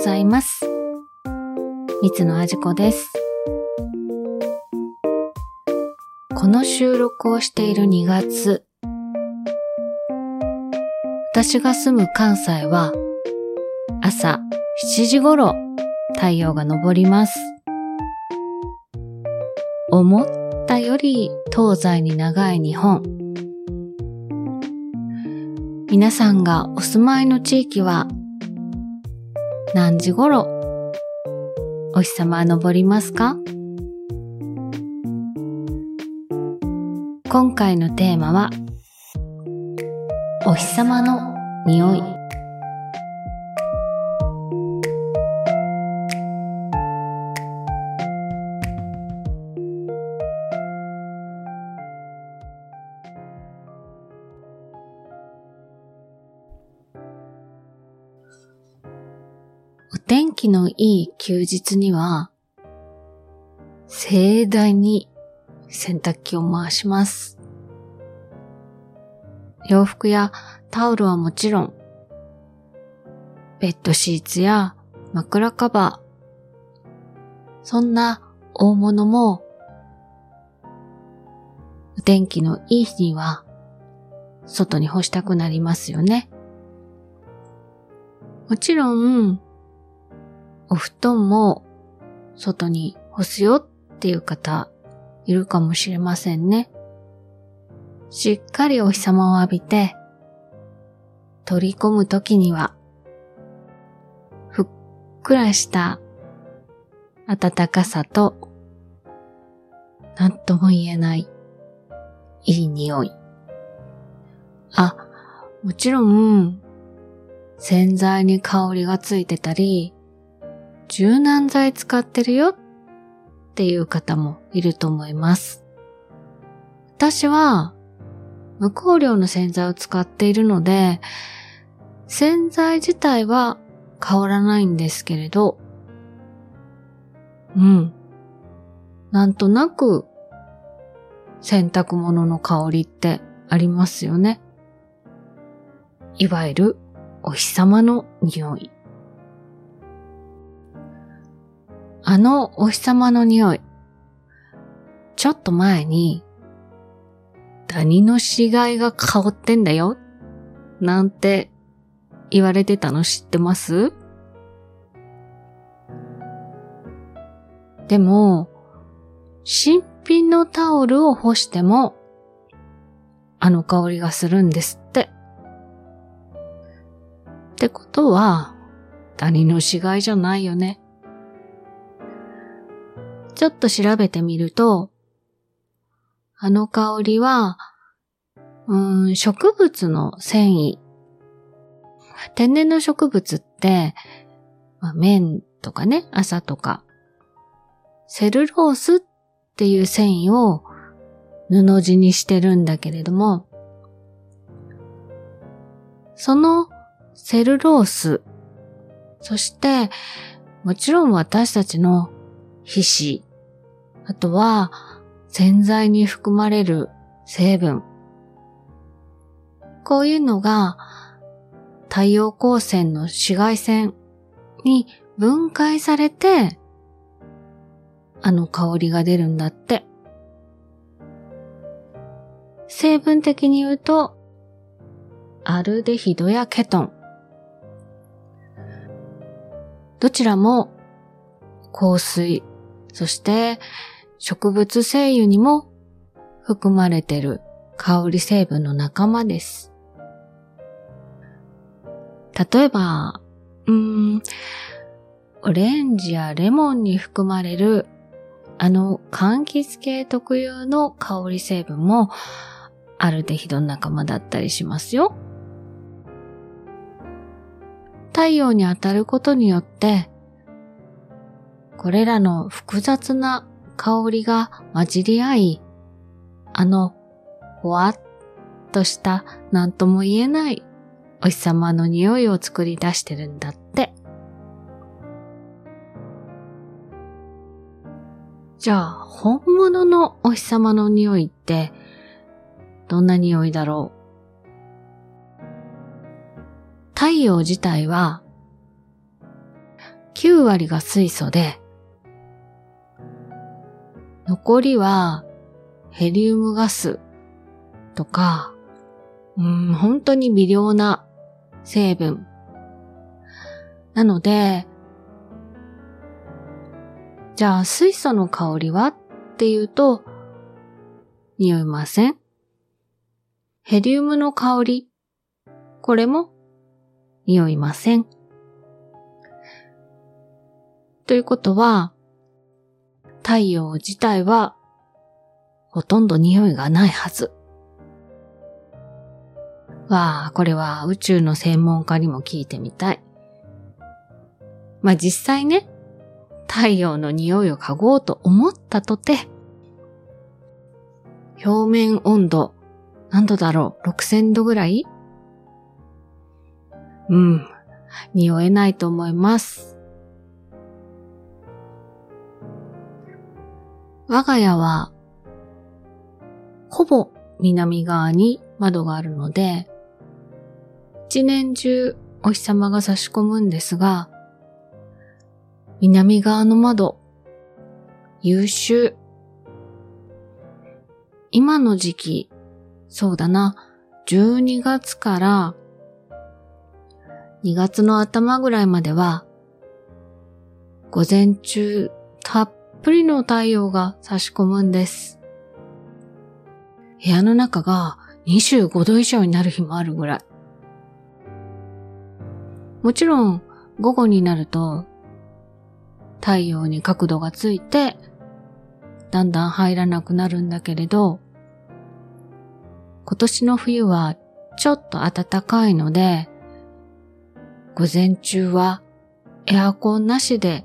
ございます。三つのあじこです。この収録をしている2月、私が住む関西は朝7時頃太陽が昇ります。思ったより東西に長い日本。皆さんがお住まいの地域は何時頃？お日様は昇りますか？今回のテーマはお日様の匂い。天気のいい休日には、盛大に洗濯機を回します。洋服やタオルはもちろん、ベッドシーツや枕カバー、そんな大物も、お天気のいい日には、外に干したくなりますよね。もちろん、お布団も外に干すよっていう方いるかもしれませんね。しっかりお日様を浴びて取り込むときにはふっくらした暖かさと何とも言えないいい匂い。あ、もちろん洗剤に香りがついてたり、柔軟剤使ってるよっていう方もいると思います。私は無香料の洗剤を使っているので、洗剤自体は変わらないんですけれど、うん。なんとなく洗濯物の香りってありますよね。いわゆるお日様の匂い。あのお日様の匂い。ちょっと前に、ダニの死骸が香ってんだよ。なんて言われてたの知ってます？でも、新品のタオルを干しても、あの香りがするんですって。ってことは、ダニの死骸じゃないよね。ちょっと調べてみると、あの香りは、うん、植物の繊維。天然の植物って、まあ、綿とかね、朝とか、セルロースっていう繊維を布地にしてるんだけれども、そのセルロース、そしてもちろん私たちの皮脂、あとは洗剤に含まれる成分。こういうのが太陽光線の紫外線に分解されて、あの香りが出るんだって。成分的に言うと、アルデヒドやケトン。どちらも香水、そして植物精油にも含まれてる香り成分の仲間です。例えば、うーん、オレンジやレモンに含まれるあの柑橘系特有の香り成分もアルデヒドの仲間だったりしますよ。太陽に当たることによって、これらの複雑な香りが混じり合い、あの、ほわっとした何とも言えないお日様の匂いを作り出してるんだって。じゃあ、本物のお日様の匂いって、どんな匂いだろう？太陽自体は、9割が水素で、残りはヘリウムガスとか、うん、本当に微量な成分。なので、じゃあ水素の香りはっていうと、匂いません？ヘリウムの香り、これも匂いません。ということは、太陽自体はほとんど匂いがないはず。わあ、これは宇宙の専門家にも聞いてみたい。まあ、実際ね、太陽の匂いを嗅ごうと思ったとて、表面温度、何度だろう ?6000 度ぐらい？うん、匂えないと思います。我が家は、ほぼ南側に窓があるので、一年中お日様が差し込むんですが、南側の窓、優秀。今の時期、そうだな、12月から2月の頭ぐらいまでは、午前中たっぷりの太陽が差し込むんです。部屋の中が25度以上になる日もあるぐらい。もちろん午後になると太陽に角度がついてだんだん入らなくなるんだけれど今年の冬はちょっと暖かいので午前中はエアコンなしで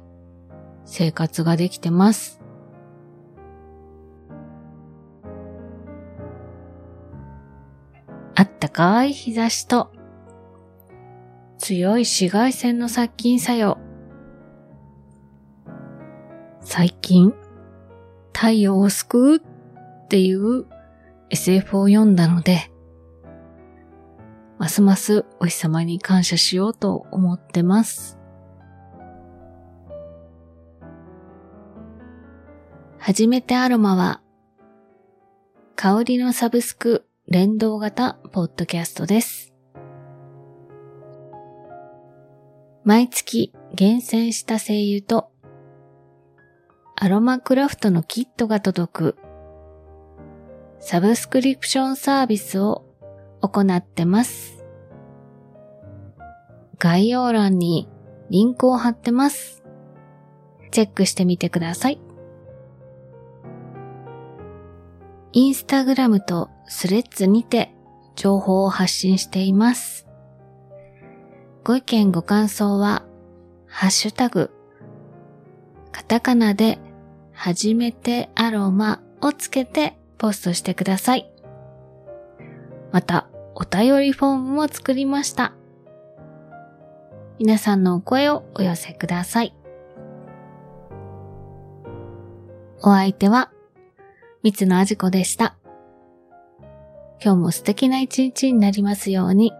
生活ができてます。あったかい日差しと強い紫外線の殺菌作用。最近、太陽を救うっていう SF を読んだので、ますますお日様に感謝しようと思ってます。初めてアロマは、香りのサブスク連動型ポッドキャストです。毎月厳選した精油とアロマクラフトのキットが届くサブスクリプションサービスを行ってます。概要欄にリンクを貼ってます。チェックしてみてください。インスタグラムとスレッズにて情報を発信しています。ご意見ご感想は、ハッシュタグ、カタカナで、はじめてアロマをつけてポストしてください。また、お便りフォームも作りました。皆さんのお声をお寄せください。お相手は、三つのあじこでした。今日も素敵な一日になりますように。